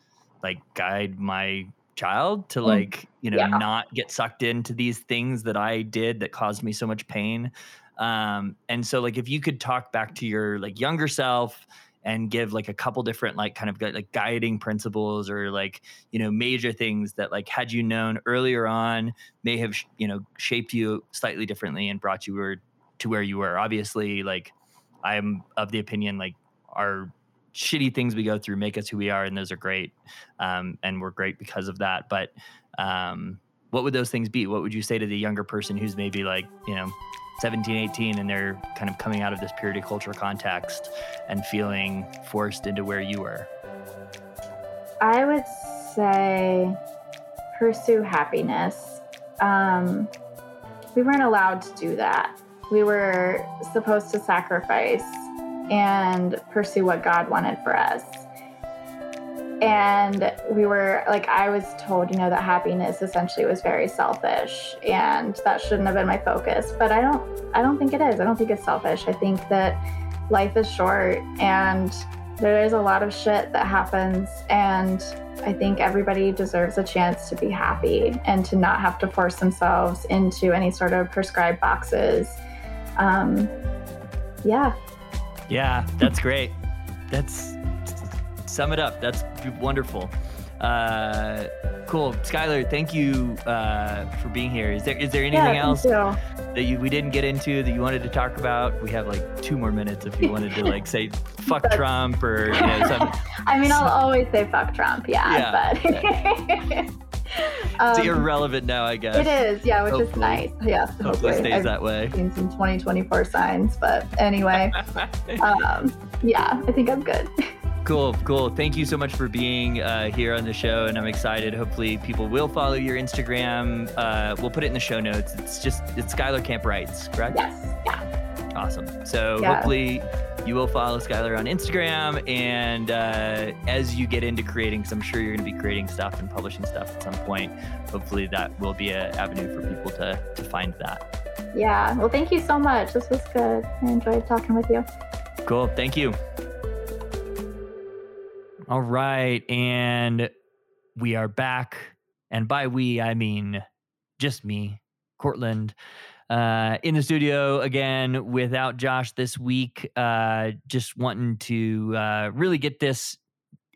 like guide my child to mm. like you know yeah. not get sucked into these things that I did that caused me so much pain. Um, and so like if you could talk back to your like younger self and give like a couple different like kind of like guiding principles or like you know major things that like had you known earlier on may have you know shaped you slightly differently and brought you to where you were. Obviously like i'm of the opinion like our shitty things we go through make us who we are and those are great um, and we're great because of that. But um, what would those things be? What would you say to the younger person who's maybe like you know 17, 18, and they're kind of coming out of this purity culture context and feeling forced into where you were? I would say pursue happiness. Um, we weren't allowed to do that. We were supposed to sacrifice and pursue what God wanted for us and we were like i was told you know that happiness essentially was very selfish and that shouldn't have been my focus. But i don't i don't think it is. I don't think it's selfish. I think that life is short and there is a lot of shit that happens. And i think everybody deserves a chance to be happy and to not have to force themselves into any sort of prescribed boxes. Um yeah. Yeah that's great. That's sum it up. That's wonderful. Uh, cool, Skylar. Thank you uh, for being here. Is there is there anything yeah, else that you we didn't get into that you wanted to talk about? We have like two more minutes if you wanted to like say fuck Trump or you know something. I mean, I'll always say fuck Trump. Yeah, yeah but. It's um, irrelevant now, I guess. It is, yeah, which hopefully. is nice. Yeah, hopefully, hopefully stays I've that way. Seen some 2024 signs, but anyway, um, yeah, I think I'm good. Cool, cool. Thank you so much for being uh, here on the show, and I'm excited. Hopefully, people will follow your Instagram. Uh, we'll put it in the show notes. It's just it's Skylar Camp Writes, correct? Yes. Yeah. Awesome. So yeah. hopefully, you will follow Skylar on Instagram. And uh, as you get into creating, because I'm sure you're going to be creating stuff and publishing stuff at some point, hopefully that will be an avenue for people to, to find that. Yeah. Well, thank you so much. This was good. I enjoyed talking with you. Cool. Thank you. All right. And we are back. And by we, I mean just me, Courtland uh, in the studio again without Josh this week. Uh, just wanting to uh, really get this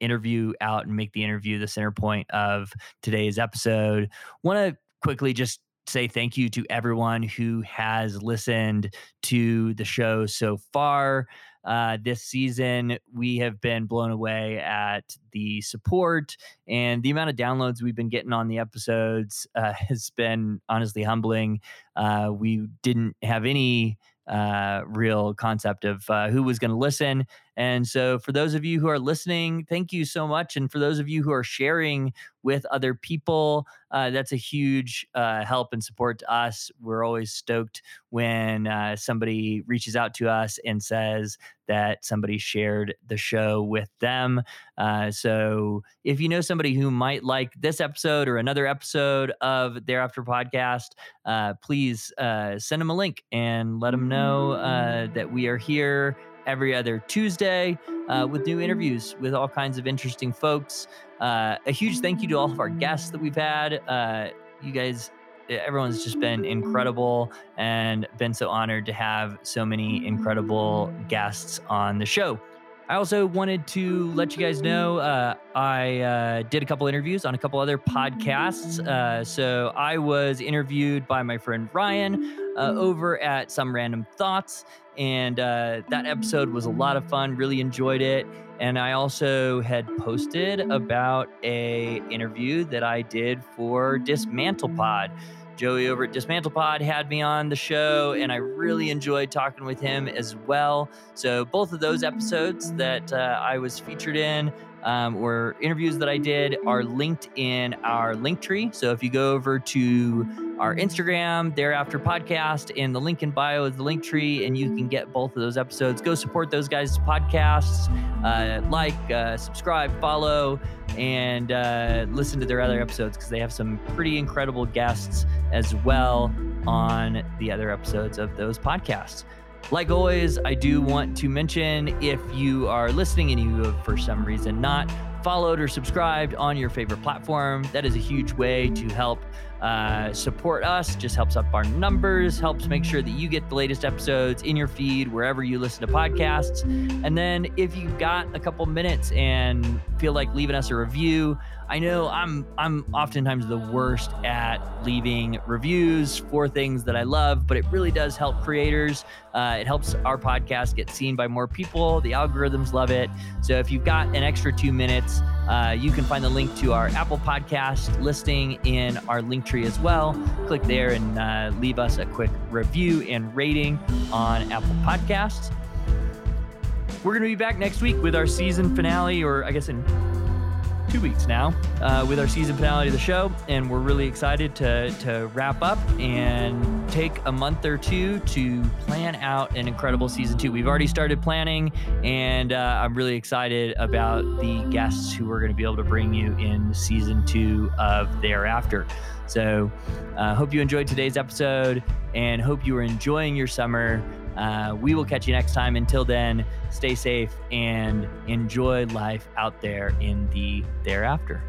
interview out and make the interview the center point of today's episode. Want to quickly just say thank you to everyone who has listened to the show so far. Uh, this season, we have been blown away at the support and the amount of downloads we've been getting on the episodes uh, has been honestly humbling. Uh, we didn't have any uh, real concept of uh, who was going to listen. And so, for those of you who are listening, thank you so much. And for those of you who are sharing with other people, uh, that's a huge uh, help and support to us. We're always stoked when uh, somebody reaches out to us and says that somebody shared the show with them. Uh, so, if you know somebody who might like this episode or another episode of Thereafter podcast, please send them a link and let them know that we are here every other Tuesday uh, with new interviews with all kinds of interesting folks. Uh, a huge thank you to all of our guests that we've had. Uh, you guys, everyone's just been incredible and been so honored to have so many incredible guests on the show. I also wanted to let you guys know uh, I uh, did a couple interviews on a couple other podcasts. Uh, so I was interviewed by my friend Ryan uh, over at Some Random Thoughts, and uh, that episode was a lot of fun. Really enjoyed it. And I also had posted about a interview that I did for Dismantle Pod. Joey over at Dismantle Pod had me on the show, and I really enjoyed talking with him as well. So, both of those episodes that uh, I was featured in um, or interviews that I did are linked in our link tree. So, if you go over to our Instagram, Thereafter Podcast, and the link in bio is the link tree, and you can get both of those episodes. Go support those guys' podcasts, uh, like, uh, subscribe, follow and uh, listen to their other episodes because they have some pretty incredible guests as well on the other episodes of those podcasts. Like always, I do want to mention if you are listening and you have for some reason not followed or subscribed on your favorite platform, that is a huge way to help uh, support us, just helps up our numbers, helps make sure that you get the latest episodes in your feed wherever you listen to podcasts. And then if you've got a couple minutes and feel like leaving us a review, I know I'm I'm oftentimes the worst at leaving reviews for things that I love, but it really does help creators. Uh, it helps our podcast get seen by more people. The algorithms love it. So if you've got an extra two minutes, uh, you can find the link to our Apple Podcast listing in our link tree as well. Click there and uh, leave us a quick review and rating on Apple Podcasts. We're going to be back next week with our season finale, or I guess in two weeks now uh, with our season finale of the show, and we're really excited to to wrap up and take a month or two to plan out an incredible season two. We've already started planning, and uh, I'm really excited about the guests who we're going to be able to bring you in season two of Thereafter. So, uh, hope you enjoyed today's episode, and hope you are enjoying your summer. Uh, we will catch you next time. Until then, stay safe and enjoy life out there in the thereafter.